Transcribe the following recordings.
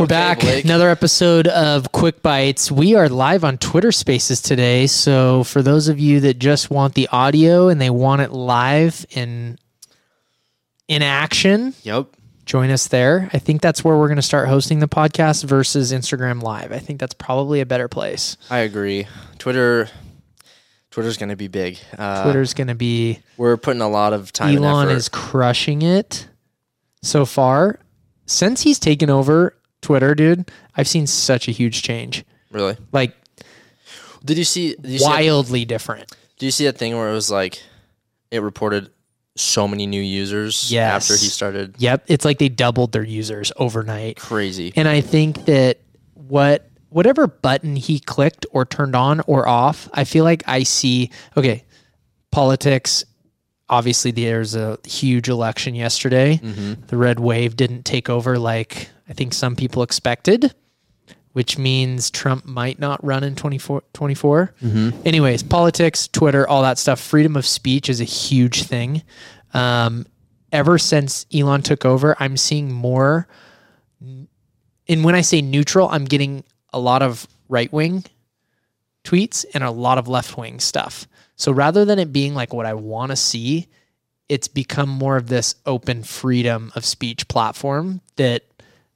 We're back. Another episode of Quick Bites. We are live on Twitter Spaces today. So for those of you that just want the audio and they want it live in in action, Yep. join us there. I think that's where we're going to start hosting the podcast versus Instagram Live. I think that's probably a better place. I agree. Twitter Twitter's going to be big. Uh, Twitter's going to be We're putting a lot of time Elon is crushing it so far. Since he's taken over Twitter, dude, I've seen such a huge change. really. Like Did you see did you see, that, wildly different. did you see that thing where it was like it reported so many new users Yes. after he started Yep, it's like they doubled their users overnight. crazy. And I think that what whatever button he clicked or turned on or off, I feel like I see okay, politics obviously there's a huge election yesterday. The red wave didn't take over like I think some people expected, which means Trump might not run in 24 24. Anyways, politics, Twitter, all that stuff, freedom of speech is a huge thing. Um, ever since Elon took over, I'm seeing more and when I say neutral, I'm getting a lot of right wing tweets and a lot of left wing stuff. So rather than it being like what I want to see, it's become more of this open freedom of speech platform that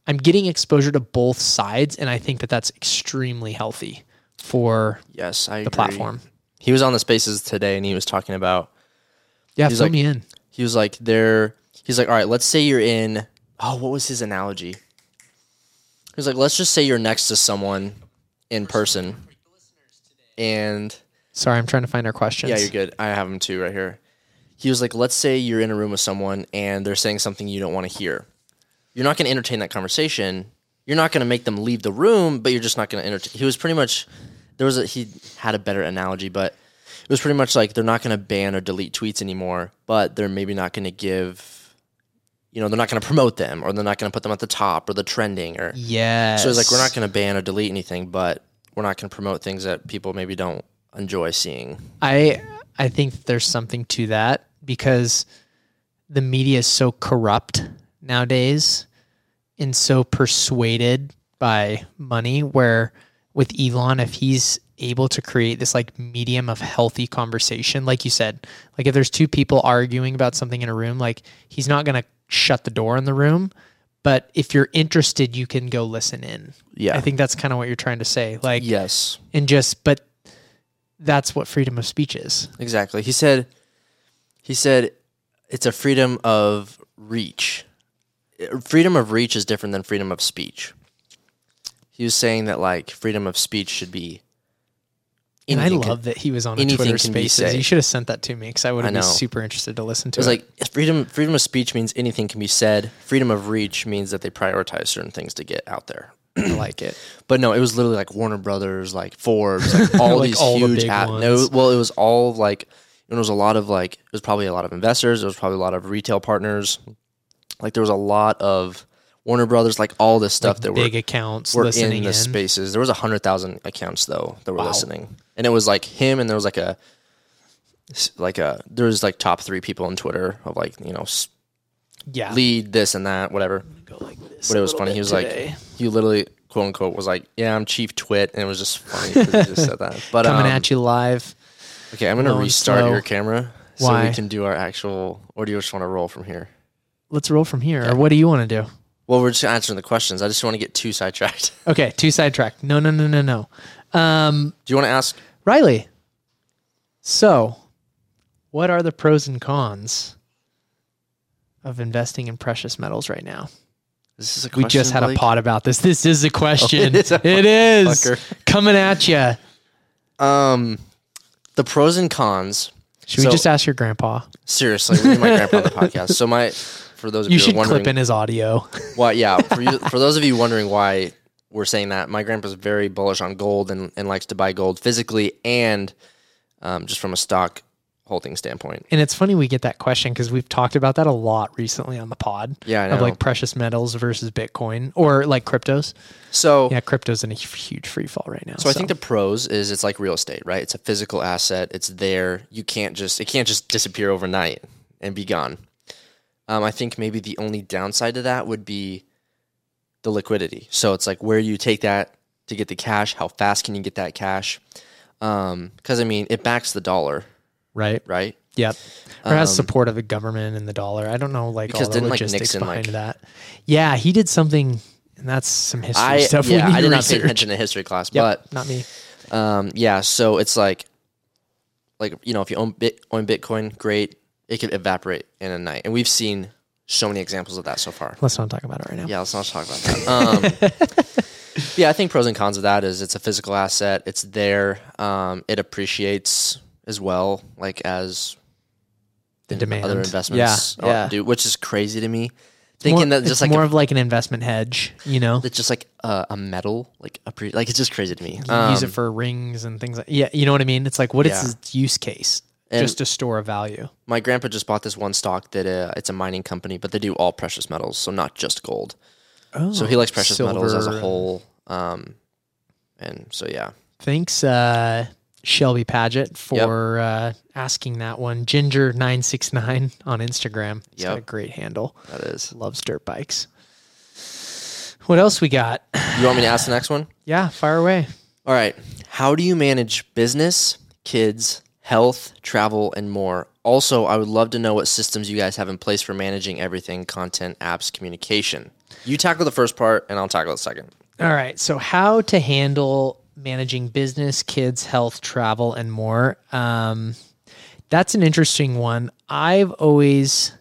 I'm getting exposure to both sides. And I think that that's extremely healthy for Yes, I the agree. platform. He was on the spaces today and he was talking about Yeah, fill like- me in. he was like there he's like all right let's say you're in oh what was his analogy he was like let's just say you're next to someone in person and Sorry, I'm trying to find our questions. yeah you're good i have them too right here he was like let's say you're in a room with someone and they're saying something you don't want to hear you're not going to entertain that conversation you're not going to make them leave the room but you're just not going to entertain he was pretty much there was a he had a better analogy but it was pretty much like they're not going to ban or delete tweets anymore but they're maybe not going to give you know they're not going to promote them or they're not going to put them at the top or the trending or Yeah. so it's like we're not going to ban or delete anything but we're not going to promote things that people maybe don't enjoy seeing. I I think there's something to that because the media is so corrupt nowadays and so persuaded by money where with Elon if he's able to create this like medium of healthy conversation like you said like if there's two people arguing about something in a room like he's not going to shut the door in the room but if you're interested you can go listen in. Yeah. I think that's kind of what you're trying to say like yes. and just but that's what freedom of speech is Exactly. He said he said it's a freedom of reach. Freedom of reach is different than freedom of speech. He was saying that like freedom of speech should be and i love that he was on a twitter spaces you should have sent that to me because i would have been super interested to listen to It was it like freedom freedom of speech means anything can be said. Freedom of reach means that they prioritize certain things to get out there. I like it But no, it was literally like Warner Brothers, like Forbes, like all Like these all the huge. big ad- ones. no, well, it was all like it was a lot of like it was probably a lot of investors. It was probably a lot of retail partners. Like there was a lot of Warner Brothers, like all this stuff that were big accounts were listening in the in, spaces. There was a hundred thousand accounts though that were Wow. listening, and it was like him, and there was like a like a there was like top three people on Twitter of like you know s- yeah lead this and that whatever. Go like this But it was funny. He was today. like, you literally, quote unquote, was like, "Yeah, I'm chief twit," and it was just funny. 'cause he just said that. But coming um, at you live Okay, I'm gonna restart slow. your camera so Why? we can do our actual. Or do you just want to roll from here? let's roll from here or what do you want to do Well, we're just answering the questions. I just want to get too sidetracked. okay two sidetracked. no no no no no um do you want to ask? riley so what are the pros and cons of investing in precious metals right now This is a We just had a pot about this. This is a question. it is a it is coming at you. Um, the pros and cons. Should we just ask your grandpa? Seriously, we my grandpa on the podcast. So my, for those of You you, who should are wondering, clip in his audio. Why? Yeah. For you, for those of you wondering why we're saying that, my grandpa's very bullish on gold and, and likes to buy gold physically and um, just from a stock holding standpoint. And it's funny we get that question because we've talked about that a lot recently on the pod. Yeah, Of like precious metals versus Bitcoin or like cryptos. So Yeah, crypto's in a huge free fall right now. So I think the pros is it's like real estate, right? It's a physical asset. It's there. You can't just it can't just disappear overnight and be gone. Um, I think maybe the only downside to that would be the liquidity. So it's like where you take that to get the cash, how fast can you get that cash? Because I mean, it backs the dollar, Right. right? Yep. Or has support of the government and the dollar. I don't know like Um, Because all the didn't, like, logistics Nixon, behind like- that. Yeah, he did something and that's some history I stuff. yeah, I did not pay attention to history class, Yep, not me. um, yeah. So it's like, like you know, if you own bit own Bitcoin, great. It could evaporate in a night, and we've seen so many examples of that so far. Let's not talk about it right now. Yeah, let's not talk about that. Um, yeah, I think pros and cons of that is it's a physical asset. It's there. Um, it appreciates as well, like as The demand. other investments Yeah. yeah. do, which is crazy to me. More- Thinking that it's just like more a, of like an investment hedge, you know. it's just like a, a metal, like a pre, like it's just crazy to me. You can use Um, it for rings and things like yeah, you know what I mean? It's like what is Yeah. its use case? And- Just to store a value. my grandpa just bought this one stock that uh, it's a mining company, but they do all precious metals, so not just gold. Oh, So he likes precious metals as a whole. Um, and so yeah, Thanks, uh, Shelby Paget, for uh, asking that one. Ginger969 on Instagram. He's got a great handle. that is. Loves dirt bikes. What else we got? You want me to ask the next one? Yeah, fire away. All right. How do you manage business, kids, health, travel, and more? Also, I would love to know what systems you guys have in place for managing everything content, apps, communication. You tackle the first part, and I'll tackle the second. All right. So, how to handle managing business, kids, health, travel, and more. Um, that's an interesting one. I've always,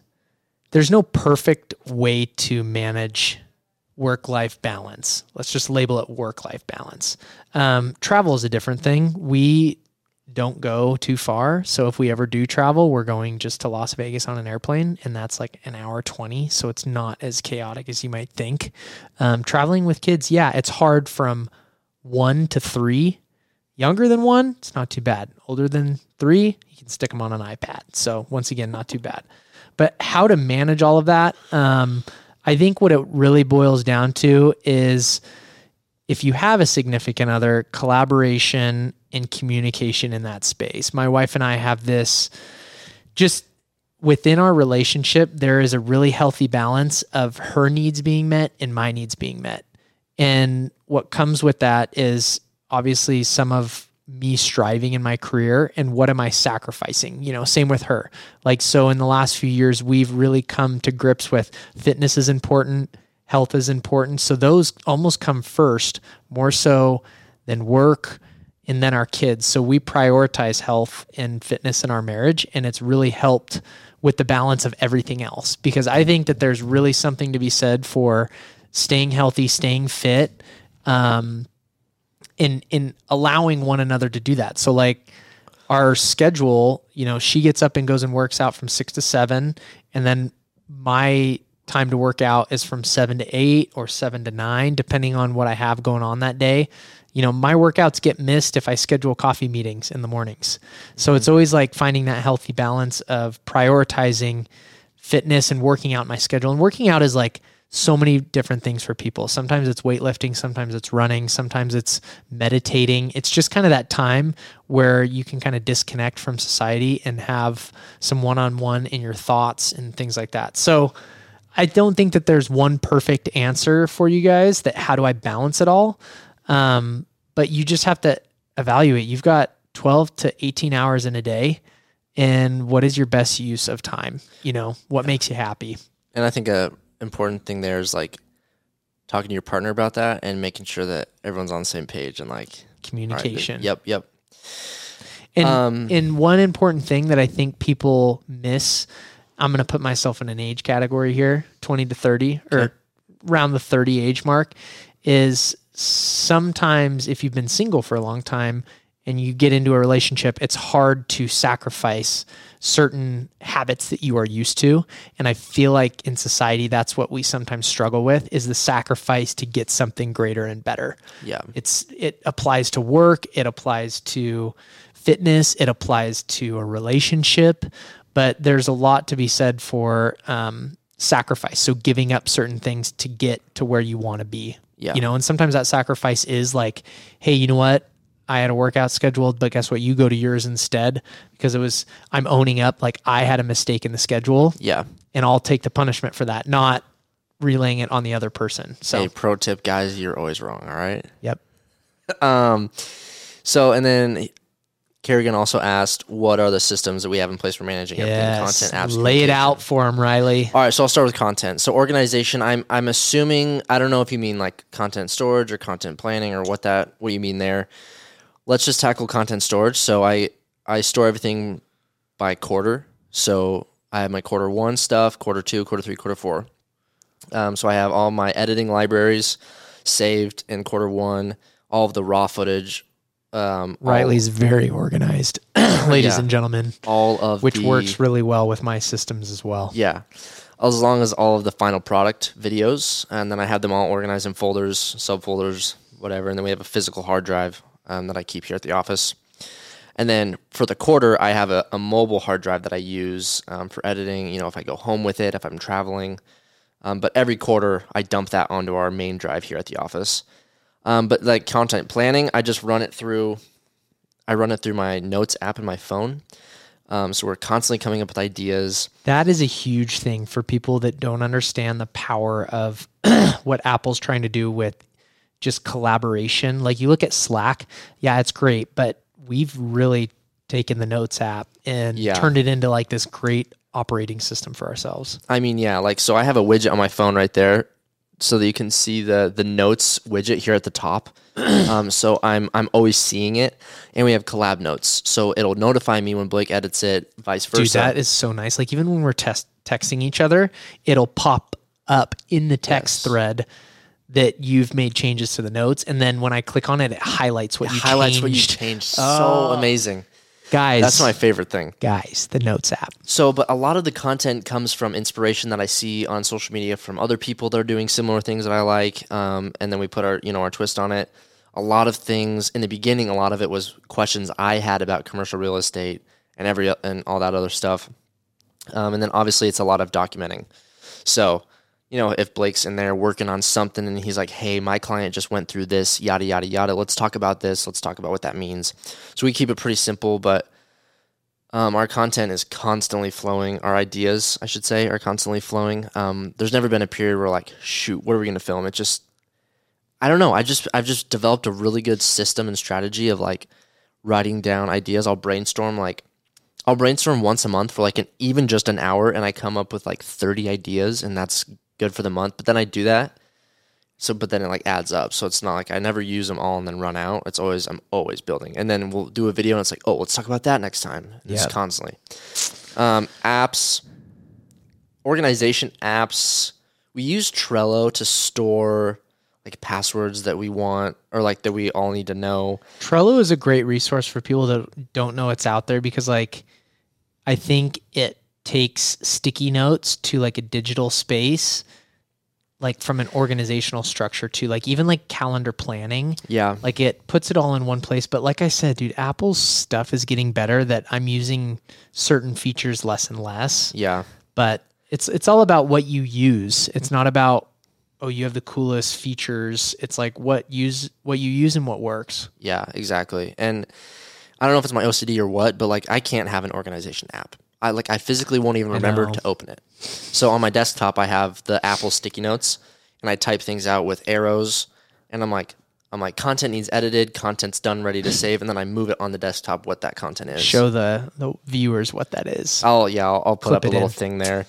there's no perfect way to manage work life balance. Let's just label it work life balance. Um, travel is a different thing. We don't go too far. So if we ever do travel, we're going just to Las Vegas on an airplane, and that's like an hour 20. So it's not as chaotic as you might think. Um, traveling with kids, yeah, it's hard from one to three. Younger than one, it's not too bad. Older than three, you can stick them on an iPad. So once again, not too bad. But how to manage all of that, um, I think what it really boils down to is if you have a significant other, collaboration and communication in that space. My wife and I have this just within our relationship, there is a really healthy balance of her needs being met and my needs being met. And what comes with that is obviously some of me striving in my career and what am I sacrificing? You know, same with her. Like, so in the last few years, we've really come to grips with fitness is important, health is important. So those almost come first, more so than work and then our kids. So we prioritize health and fitness in our marriage, and it's really helped with the balance of everything else because I think that there's really something to be said for staying healthy, staying fit, um, in in allowing one another to do that. So like our schedule, you know, she gets up and goes and works out from six to seven, and then my time to work out is from seven to eight or seven to nine, depending on what I have going on that day. You know, my workouts get missed if I schedule coffee meetings in the mornings. So it's always like finding that healthy balance of prioritizing fitness and working out my schedule. And working out is like so many different things for people. Sometimes it's weightlifting, sometimes it's running, sometimes it's meditating. It's just kind of that time where you can kind of disconnect from society and have some one on one in your thoughts and things like that. So I don't think that there's one perfect answer for you guys that how do I balance it all? Um, but you just have to evaluate. You've got 12 to 18 hours in a day. And what is your best use of time? You know, what makes you happy? And I think a important thing there is like talking to your partner about that and making sure that everyone's on the same page and like all right, Communication. yep, yep. And, Um, and one important thing that I think people miss, I'm going to put myself in an age category here 20 to 30 or Okay. around the 30 age mark, is sometimes if you've been single for a long time and you get into a relationship, it's hard to sacrifice certain habits that you are used to. And I feel like in society, that's what we sometimes struggle with is the sacrifice to get something greater and better. Yeah. It's it applies to work, it applies to fitness, it applies to a relationship, but there's a lot to be said for um, sacrifice. So giving up certain things to get to where you want to be. Yeah. You know, and sometimes that sacrifice is like, hey, you know what? I had a workout scheduled, but guess what? You go to yours instead because it was I'm owning up like I had a mistake in the schedule Yeah. and I'll take the punishment for that, not relaying it on the other person. So, Hey, pro tip, guys, you're always wrong. All right. yep. Um, so and then Kerrigan also asked, "What are the systems that we have in place for managing? Yes. Content, apps, Lay it out for him, Riley. All right, so I'll start with content. So organization, I'm I'm assuming I don't know if you mean like content storage or content planning or what that what you mean there. Let's just tackle content storage. So I I store everything by quarter. So I have my quarter one stuff, quarter two, quarter three, quarter four. Um, so I have all my editing libraries saved in quarter one, all of the raw footage, um, all- Riley's very organized, ladies Yeah. and gentlemen, all, of which the- works really well with my systems as well. Yeah. As long as all of the final product videos, and then I have them all organized in folders, subfolders, whatever. And then we have a physical hard drive um, that I keep here at the office. And then for the quarter, I have a, a mobile hard drive that I use um, for editing. You know, if I go home with it, if I'm traveling. Um, but every quarter, I dump that onto our main drive here at the office. Um, but like content planning, I just run it through. I run it through my notes app in my phone. Um, so we're constantly coming up with ideas. That is a huge thing for people that don't understand the power of what Apple's trying to do with just collaboration. Like you look at Slack, yeah, it's great, but we've really taken the Notes app and Yeah. turned it into like this great operating system for ourselves. I mean, yeah, like so I have a widget on my phone right there so that you can see the the notes widget here at the top. um, so I'm I'm always seeing it, and we have collab notes, so it'll notify me when Blake edits it, vice versa. Dude, that is so nice. Like even when we're test texting each other, it'll pop up in the text Yes. thread that you've made changes to the notes, and then when I click on it, it highlights what you highlights changed. what you changed. So Oh. amazing. Guys, That's my favorite thing. guys, the Notes app. So, but a lot of the content comes from inspiration that I see on social media from other people that are doing similar things that I like, um, and then we put our you know our twist on it. A lot of things in the beginning, a lot of it was questions I had about commercial real estate and every and all that other stuff, um, and then obviously it's a lot of documenting. So, you know, if Blake's in there working on something and he's like, "Hey, my client just went through this, yada yada yada. Let's talk about this. Let's talk about what that means." So we keep it pretty simple, but um, our content is constantly flowing. Our ideas, I should say, are constantly flowing. Um, there's never been a period where like, shoot, what are we going to film? It just, I don't know. I just, I've just developed a really good system and strategy of like writing down ideas. I'll brainstorm like, I'll brainstorm once a month for like an even just an hour, and I come up with like 30 ideas, and that's good for the month. But then I do that. So, but then it like adds up. So it's not like I never use them all and then run out. It's always I'm always building, and then we'll do a video and it's like, oh, let's talk about that next time. It's Yep. constantly. Um, apps, organization apps. We use Trello to store like passwords that we want or like that we all need to know. Trello is a great resource for people that don't know it's out there because like I think it takes sticky notes to like a digital space like from an organizational structure to like even like calendar planning Yeah, like it puts it all in one place but like I said dude Apple's stuff is getting better that I'm using certain features less and less yeah, but it's it's all about what you use. It's not about oh you have the coolest features. It's like what use what you use and what works. yeah, exactly. And I don't know if it's my OCD or what, but like I can't have an organization app. I like I physically won't even remember to open it. So on my desktop, I have the Apple sticky notes, and I type things out with arrows, and I'm like. I'm like content needs edited, content's done, ready to save, and then I move it on the desktop what that content is. Show the the viewers what that is. I'll yeah, I'll, I'll put Clip up a it little in. thing there,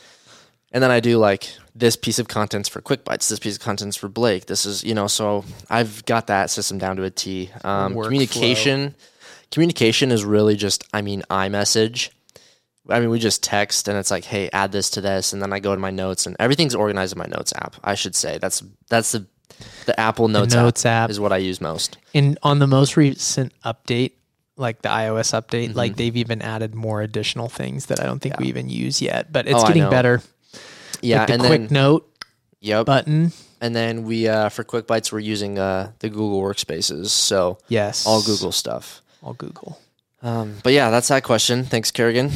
and then I do like this piece of content's for Quick Bites, this piece of content's for Blake. This is you know, so I've got that system down to a T. Um, Workflow. communication, communication is really just I mean iMessage. I mean, we just text and it's like, hey, add this to this, and then I go to my notes and everything's organized in my notes app. I should say that's that's the the Apple Notes, Notes app. is what I use most. And on the most recent update, like the iOS update, like they've even added more additional things that I don't think we even use yet. But it's Oh, getting better. Yeah, like the and quick then note yep, button. and then we uh, for Quick Bites we're using uh, the Google Workspaces, so Yes. all Google stuff. All Google. Um, but yeah, that's that question. Thanks, Kerrigan.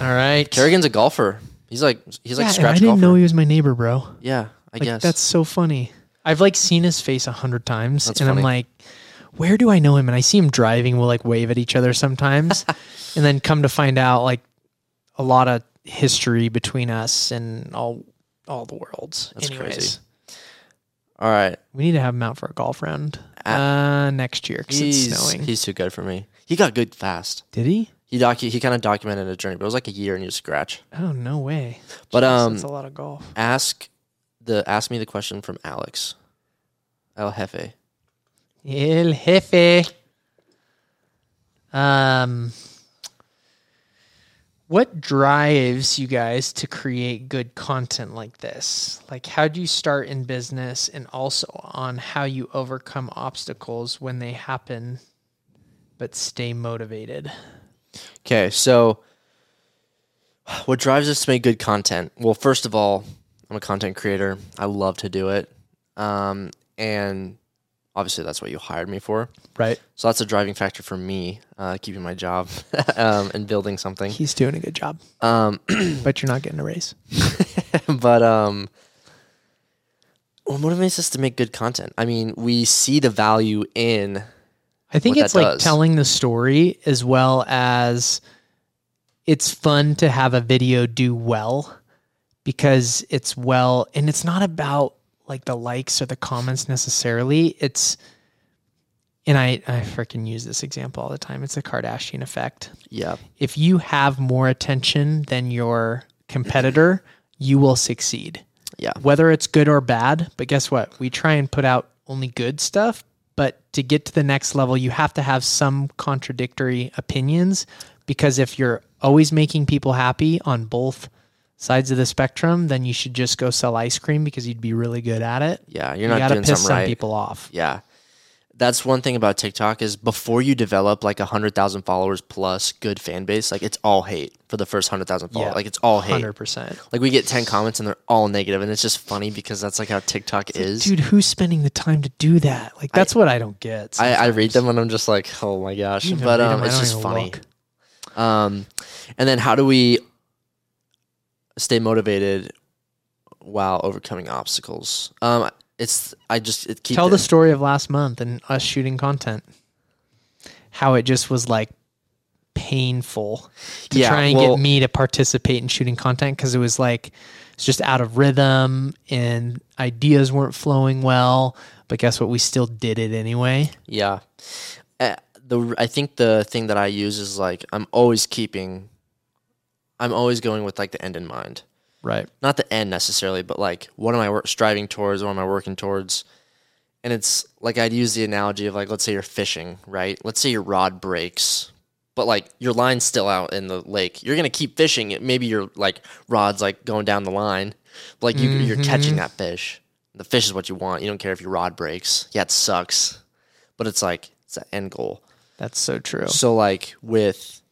All right. Kerrigan's a golfer. He's like he's like yeah, scratch I didn't golfer. know he was my neighbor, bro. yeah, I Like guess that's so funny. I've like seen his face a hundred times, That's and I'm like, where do I know him? And I see him driving. We'll like wave at each other sometimes, and then come to find out like a lot of history between us and all all the worlds. That's Anyways, crazy. All right. We need to have him out for a golf round uh, next year because it's snowing. he's too good for me. He got good fast. Did he? He docu- he kind of documented a journey, but it was like a year and you scratch. Oh no way! But Jeez, um, that's a lot of golf. ask the ask me the question from Alex. El Jefe. El jefe. Um, what drives you guys to create good content like this? Like, how do you start in business, and also on how you overcome obstacles when they happen, but stay motivated? Okay, so what drives us to make good content? Well, first of all, I'm a content creator. I love to do it. Um, and obviously, that's what you hired me for. Right. So that's a driving factor for me, uh, keeping my job um, and building something. He's doing a good job, Um, but you're not getting a raise. but um, what motivates us to make good content? I mean, we see the value in I think it's like does. telling the story as well as it's fun to have a video do well because it's well and it's not about like the likes or the comments necessarily. It's and I, I freaking use this example all the time. It's the Kardashian effect. yeah, If you have more attention than your competitor, you will succeed yeah, whether it's good or bad. But guess what? We try and put out only good stuff. But to get to the next level, you have to have some contradictory opinions because if you're always making people happy on both sides of the spectrum, then you should just go sell ice cream because you'd be really good at it. yeah. You're You not got to doing piss some right. people off. Yeah. That's one thing about TikTok is before you develop like a hundred thousand followers plus good fan base, like it's all hate for the first hundred thousand followers. Yeah. Like it's all hate. Hundred percent, Like we get ten comments and they're all negative, and it's just funny because that's like how TikTok is. dude. Who's spending the time to do that? Like that's what I don't get. I, I read them and I'm just like, oh my gosh. You But um, it's just funny. look. Um, and then how do we stay motivated while overcoming obstacles? Um, it's I just it keep Tell the story of last month and us shooting content. How it just was like painful to Yeah, try and well- get me to participate in shooting content because it was like it's just out of rhythm and ideas weren't flowing well. But guess what? We still did it anyway. Yeah. Uh, the I think the thing that I use is like I'm always keeping I'm always going with like the end in mind. Right. Not the end necessarily, but like what am I wor- striving towards? What am I working towards? And it's like I'd use the analogy of like let's say you're fishing, right? Let's say your rod breaks, but like your line's still out in the lake. You're gonna keep fishing. It maybe your like rod's like going down the line, but like you, you're mm-hmm. catching that fish. The fish is what you want. You don't care if your rod breaks. Yeah, it sucks, but it's like it's the end goal. That's so true. So like with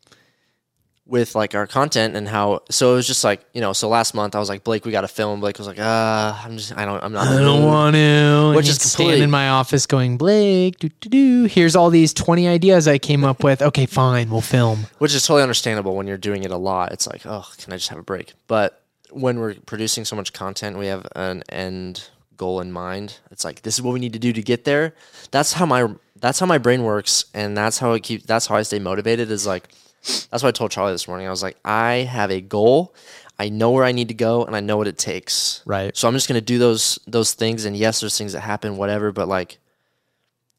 with like our content and how so it was just like you know so last month I was like Blake we got to film Blake was like ah I'm just I don't I'm not I don't want to. Which is completely- in my office going, Blake, do, do, do. here's all these 20 ideas I came up with. Okay, fine, we'll film. which is totally understandable when you're doing it a lot it's like oh can I just have a break but when we're producing so much content we have an end goal in mind it's like this is what we need to do to get there that's how my that's how my brain works and that's how I keep that's how I stay motivated is like that's what I told Charlie this morning I was like I have a goal I know where I need to go and I know what it takes Right. So I'm just gonna do those those things, and yes, there's things that happen, whatever. But like,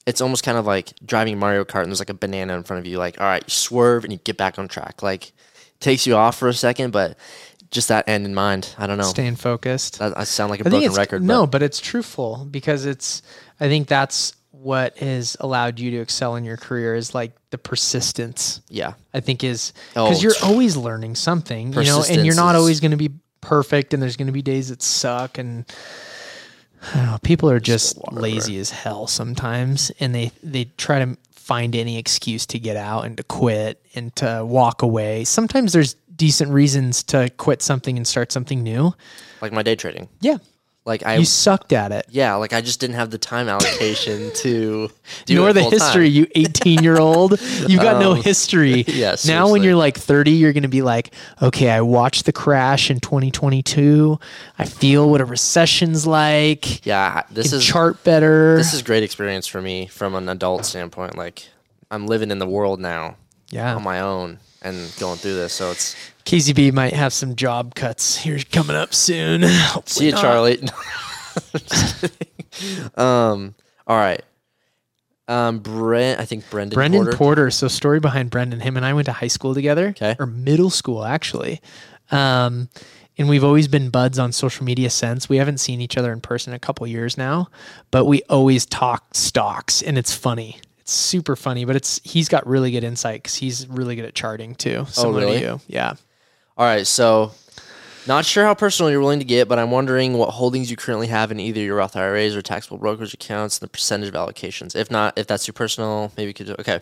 it's almost kind of like driving Mario Kart, and there's like a banana in front of you. Like, all right, you swerve and you get back on track. Like, takes you off for a second, but just that end in mind. I don't know. Staying focused. That, I sound like a I broken record. no, but but it's truthful because it's. I think that's what has allowed you to excel in your career is like the persistence. yeah, I think is Oh, because you're it's- always learning something, you know, and you're not always going to be perfect, and there's going to be days that suck, and I don't know, people are just lazy as hell sometimes, and they they try to find any excuse to get out and to quit and to walk away. Sometimes there's decent reasons to quit something and start something new. like my day trading. Yeah, Like I, you sucked at it. yeah, like I just didn't have the time allocation to do Nor the full time. history, you 18 year old. You've got no oh, history. yeah, now, when you're like 30, you're going to be like, okay, I watched the crash in 2022. I feel what a recession's like. Yeah, this is chart better. this is great experience for me from an adult standpoint. Like I'm living in the world now yeah. on my own and going through this, so it's KZB might have some job cuts here coming up soon. Hopefully see you, not. Charlie. Um. All right. Um. Brent. I think Brendan. Brendan Porter. Porter. So story behind Brendan. Him and I went to high school together, Okay. or middle school actually. Um, and we've always been buds on social media since. We haven't seen each other in person in a couple years now, but we always talk stocks, and it's funny. It's super funny, but it's he's got really good insight because he's really good at charting too. Similar Oh, really? to you, yeah. All right. So, not sure how personal you're willing to get, but I'm wondering what holdings you currently have in either your Roth IRAs or taxable brokerage accounts, and the percentage of allocations. If not, if that's too personal, maybe you could. Do, okay.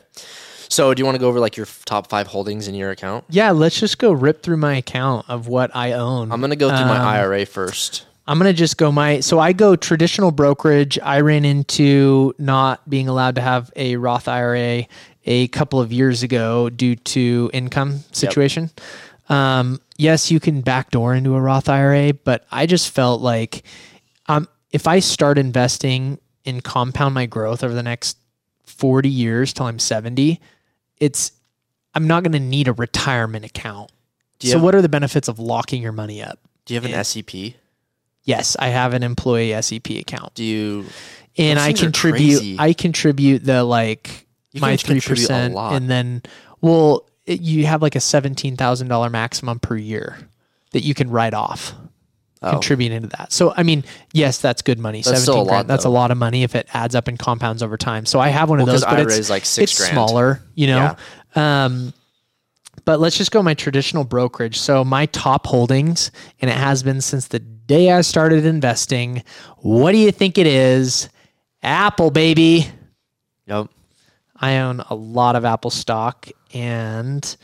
So, do you want to go over like your top five holdings in your account? Yeah, let's just go rip through my account of what I own. I'm gonna go through my Um, IRA first. I'm gonna just go my so I go traditional brokerage. I ran into not being allowed to have a Roth IRA a couple of years ago due to income situation. Um, yes, you can backdoor into a Roth IRA, but I just felt like um, if I start investing and compound my growth over the next 40 years till I'm 70, it's I'm not going to need a retirement account. So have- what are the benefits of locking your money up? Do you have an yeah. SEP? Yes, I have an employee SEP account. Do you? and I contribute. I contribute the like You my three percent, and then well it, you have like a seventeen thousand dollar maximum per year that you can write off Oh. contribute into that. So I mean, yes, that's good money. That's Seventeen grand. lot, That's a lot of money if it adds up and compounds over time. So I have one of those, but IRA it's like six it's grand. smaller, you know. Um, but let's just go my traditional brokerage. So my top holdings, and it has been since the day I started investing. What do you think it is? Apple, baby. Yep. I own a lot of Apple stock, and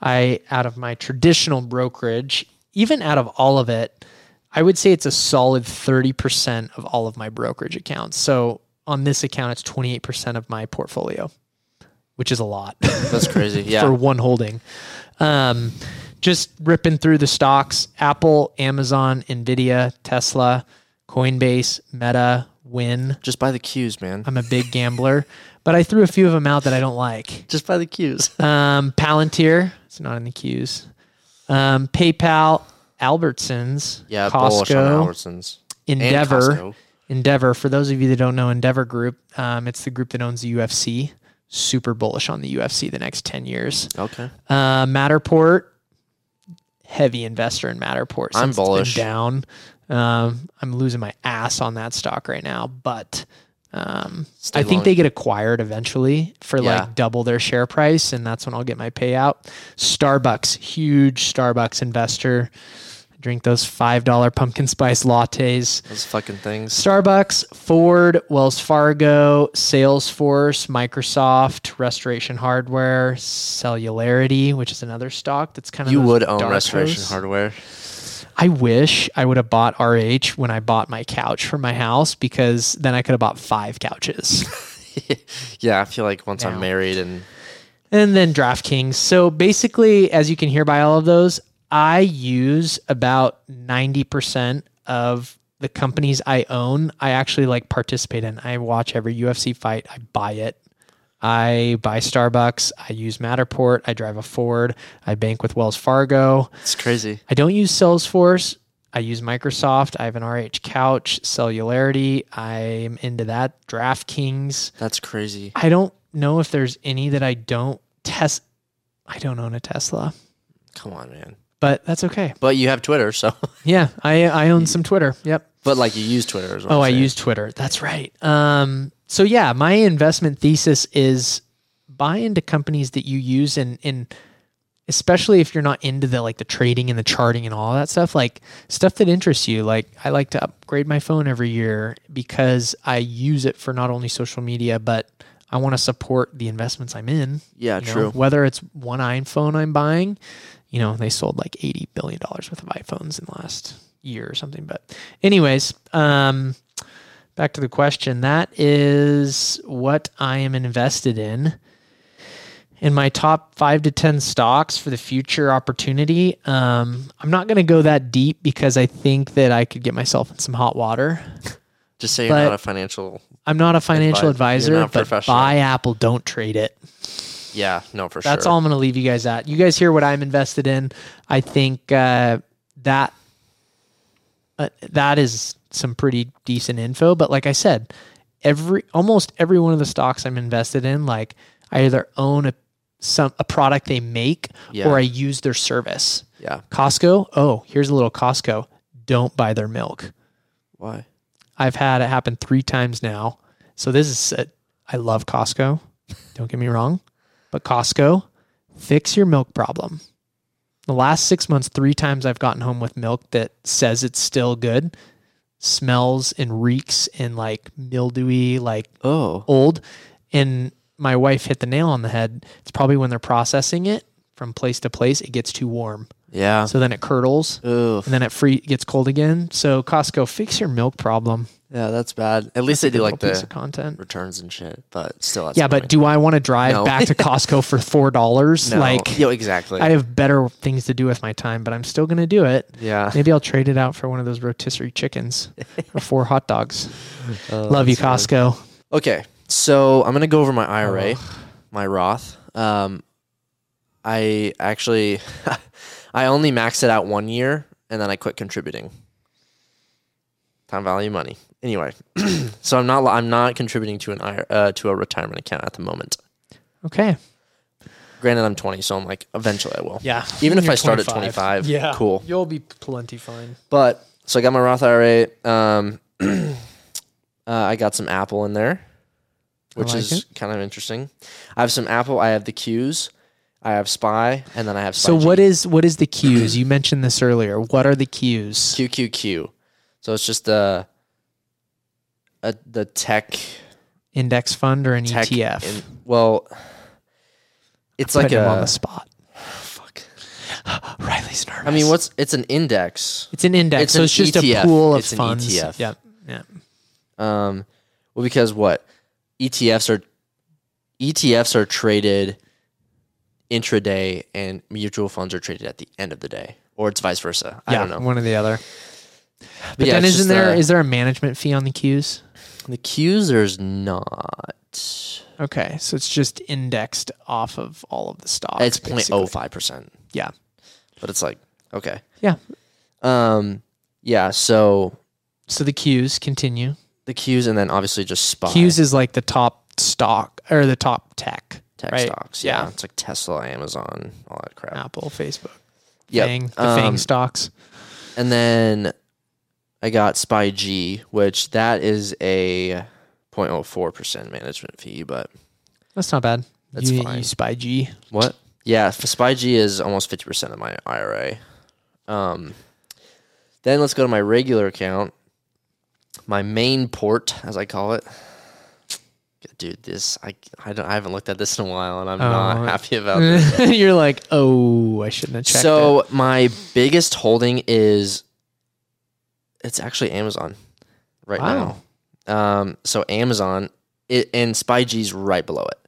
I, out of my traditional brokerage, even out of all of it, I would say it's a solid 30% of all of my brokerage accounts. So on this account, it's 28% of my portfolio, which is a lot That's crazy. Yeah. for one holding. Um, just ripping through the stocks Apple, Amazon, Nvidia, Tesla, Coinbase, Meta, Wynn. Just buy the cues, man. I'm a big gambler, but I threw a few of them out that I don't like. Just buy the cues. Um, Palantir, it's not in the cues. Um, PayPal, Albertsons, Yeah. Bullish on Costco, Albertsons. And Endeavor. Costco. Endeavor. For those of you that don't know Endeavor Group, um, it's the group that owns the UFC. Super bullish on the UFC the next 10 years. Okay. Uh, Matterport, heavy investor in Matterport. I'm since it's been bullish. down. Um, I'm losing my ass on that stock right now, but um, I think long. they get acquired eventually for Yeah. like double their share price, and that's when I'll get my payout. Starbucks, huge Starbucks investor. Drink those five dollar pumpkin spice lattes. Those fucking things. Starbucks, Ford, Wells Fargo, Salesforce, Microsoft, Restoration Hardware, Celularity, which is another stock that's kind of You would own Restoration horse. Hardware. I wish I would have bought RH when I bought my couch for my house because then I could have bought five couches. yeah, I feel like once Now. I'm married and and then DraftKings. So basically, as you can hear by all of those, I use about 90% of the companies I own. I actually like participate in. I watch every UFC fight, I buy it. I buy Starbucks. I use Matterport. I drive a Ford. I bank with Wells Fargo. it's crazy. I don't use Salesforce. I use Microsoft. I have an RH couch, Celularity. I'm into that. DraftKings. That's crazy. I don't know if there's any that I don't test. I don't own a Tesla, Come on, man. But that's okay. But you have Twitter, so Yeah, I I own some Twitter. Yep. but like you use Twitter as well. Oh, I use Twitter. That's right. Um. So yeah, my investment thesis is buy into companies that you use and and especially if you're not into the like the trading and the charting and all that stuff, like stuff that interests you. Like I like to upgrade my phone every year because I use it for not only social media, but I want to support the investments I'm in. Yeah, you know, true. Whether it's one iPhone I'm buying, you know, they sold like eighty billion dollars worth of iPhones in the last year or something. But, anyways, um, back to the question. That is what I am invested in. In my top five to ten stocks for the future opportunity, um, I'm not going to go that deep because I think that I could get myself in some hot water. Just say you're but- not a financial. I'm not a financial Advi- advisor, not but buy Apple, don't trade it. Yeah, no, for That's sure. That's all I'm going to leave you guys at. You guys hear what I'm invested in. I think uh, that uh, that is some pretty decent info. But like I said, every almost every one of the stocks I'm invested in, like I either own a some a product they make Yeah. or I use their service. Yeah. Costco, oh, here's a little Costco. Don't buy their milk. Why? I've had it happen three times now. So this is a, I love Costco. Don't get me wrong, but Costco, fix your milk problem. The last six months, three times I've gotten home with milk that says it's still good, smells and reeks and like mildewy, like Oh. old. And my wife hit the nail on the head. It's probably when they're processing it from place to place, it gets too warm. Yeah. So then it curdles Oof. and then it free gets cold again. So Costco, fix your milk problem. Yeah, that's bad. At least they do like little piece the of content. returns and shit, but still. That's Yeah, annoying. but do I want to drive No. back to Costco for four dollars? No. Like yo, exactly. I have better things to do with my time, but I'm still gonna do it. yeah. Maybe I'll trade it out for one of those rotisserie chickens or four hot dogs. Oh, Love you, that's funny. Costco. Okay, so I'm gonna go over my IRA, my Roth. Um, I actually, I only maxed it out one year, and then I quit contributing. Time value money. Anyway, so I'm not I'm not contributing to an IRA, uh, to a retirement account at the moment. Okay. Granted, I'm 20, so I'm like eventually I will. Yeah. Even if I start at 25, yeah, cool. You'll be plenty fine. But so I got my Roth IRA. Um, uh, I got some Apple in there, which like is it. kind of interesting. I have some Apple. I have the Qs. I have Spy, and then I have Spy So G. what is what is the cues? you mentioned this earlier. What are the cues? QQQ? So it's just the a, the tech Index fund or an tech. ETF? in- well, it's like Putting him on a the spot. fuck. Riley's nervous. I mean, what's it's an index. It's an index, It's so an it's just a pool of It's an funds. ETF. Yep. Yeah. Um, well, because what ETFs are ETFs are traded intraday, and mutual funds are traded at the end of the day, or it's vice versa. I yeah, don't know. one or the other. But yeah, then isn't there uh, is there a management fee on the cues? the Qs? There's not. Okay, so it's just indexed off of all of the stock. It's basically. 0.05 percent, Yeah. but it's like okay. Yeah. Um. Yeah. So So the cues continue. the Qs, and then obviously just spy Cues is like the top stock or the top tech. tech right? stocks. Yeah. Yeah. It's like Tesla, Amazon, all that crap. Apple, Facebook. Fang, the Um, Fang stocks. And then I got Spy G, which that is a 0.04% management fee, but That's not bad. that's you, fine. You spy G. what? Yeah, Spy G is almost 50% of my IRA. Um, then let's go to my regular account, my main port, as I call it. Dude, this I I, don't, I haven't looked at this in a while, and I'm Oh. not happy about this. You're like, oh, I shouldn't have checked. So it. my biggest holding is it's actually Amazon right Wow. now. Um, so Amazon it, and Spy G's right below it.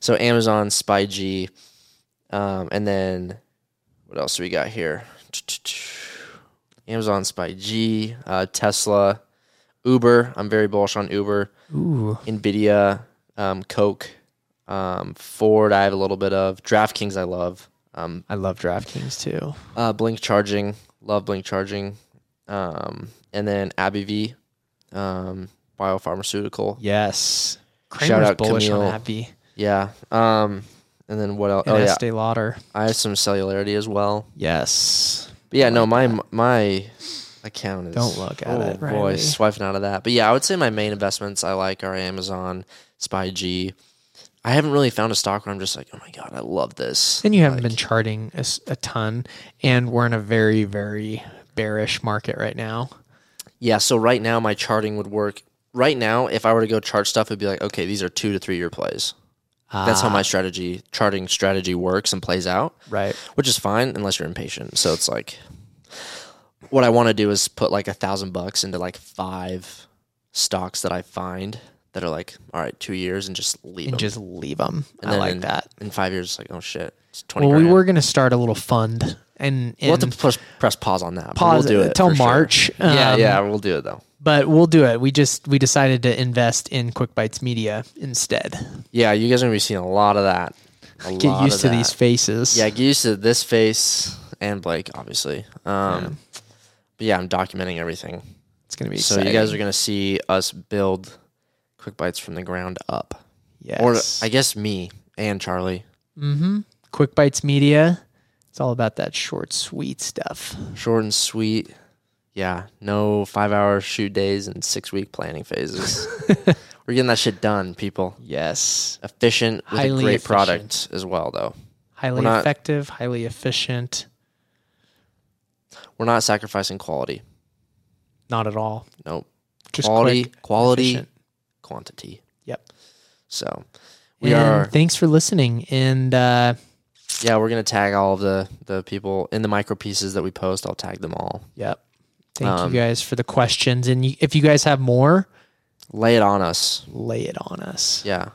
So Amazon, Spy G, um, and then what else do we got here? Amazon, Spy G, uh, Tesla, Uber. I'm very bullish on Uber. Ooh, Nvidia, um, Coke, um, Ford. I have a little bit of DraftKings. I love. Um, I love DraftKings too. uh, Blink Charging, love Blink Charging, um, and then AbbVie, um, biopharmaceutical. Yes. Cramer's Shout out bullish Camille. on Happy. Yeah. Um, and then what else? And Oh yeah, Estee Lauder. I have some Celularity as well. Yes. But yeah, no, my my account is. Don't look at oh it, boy, Riley. swiping out of that. But yeah, I would say my main investments I like are Amazon, Spy G. I haven't really found a stock where I'm just like, oh my god, I love this. And you haven't Like, been charting a ton, and we're in a very, very bearish market right now. Yeah, so right now my charting would work. Right now, if I were to go chart stuff, it'd be like, okay, these are two to three year plays. That's how Ah, my strategy, charting strategy works and plays out, right. which is fine unless you're impatient. So it's like, what I want to do is put like a thousand bucks into like five stocks that I find that are like, all right, two years and just leave And them. just leave them. And I then like in, that. In five years, it's like, oh shit, it's 20 Well, we were going to start a little fund, and, and we'll have to press, press pause on that. pause we'll do it till for sure. March. yeah, um, yeah, we'll do it though. But we'll do it. We just we decided to invest in Quick Bites Media instead. Yeah, you guys are gonna be seeing a lot of that. A Get used to that. these faces. Yeah, get used to this face and Blake, obviously. Um, But yeah, I'm documenting everything. It's gonna be So exciting. you guys are gonna see us build quick bites from the ground up, yes. or I guess me and Charlie. mm-hmm. Quick Bites Media. It's all about that short, sweet stuff. Short and sweet. Yeah, no five hour shoot days and six week planning phases. We're getting that shit done, people. Yes. Efficient with Highly a great efficient. product as well, though. Highly not- effective, highly efficient. We're not sacrificing quality. Not at all. Nope. Just quality, quick, quality, efficient. Quantity. Yep. So we and are. Thanks for listening. And uh, Yeah, we're gonna tag all of the the people in the micro pieces that we post. I'll tag them all. yep. Thank Um, you guys for the questions. And you, if you guys have more, Lay it on us. lay it on us. Yeah.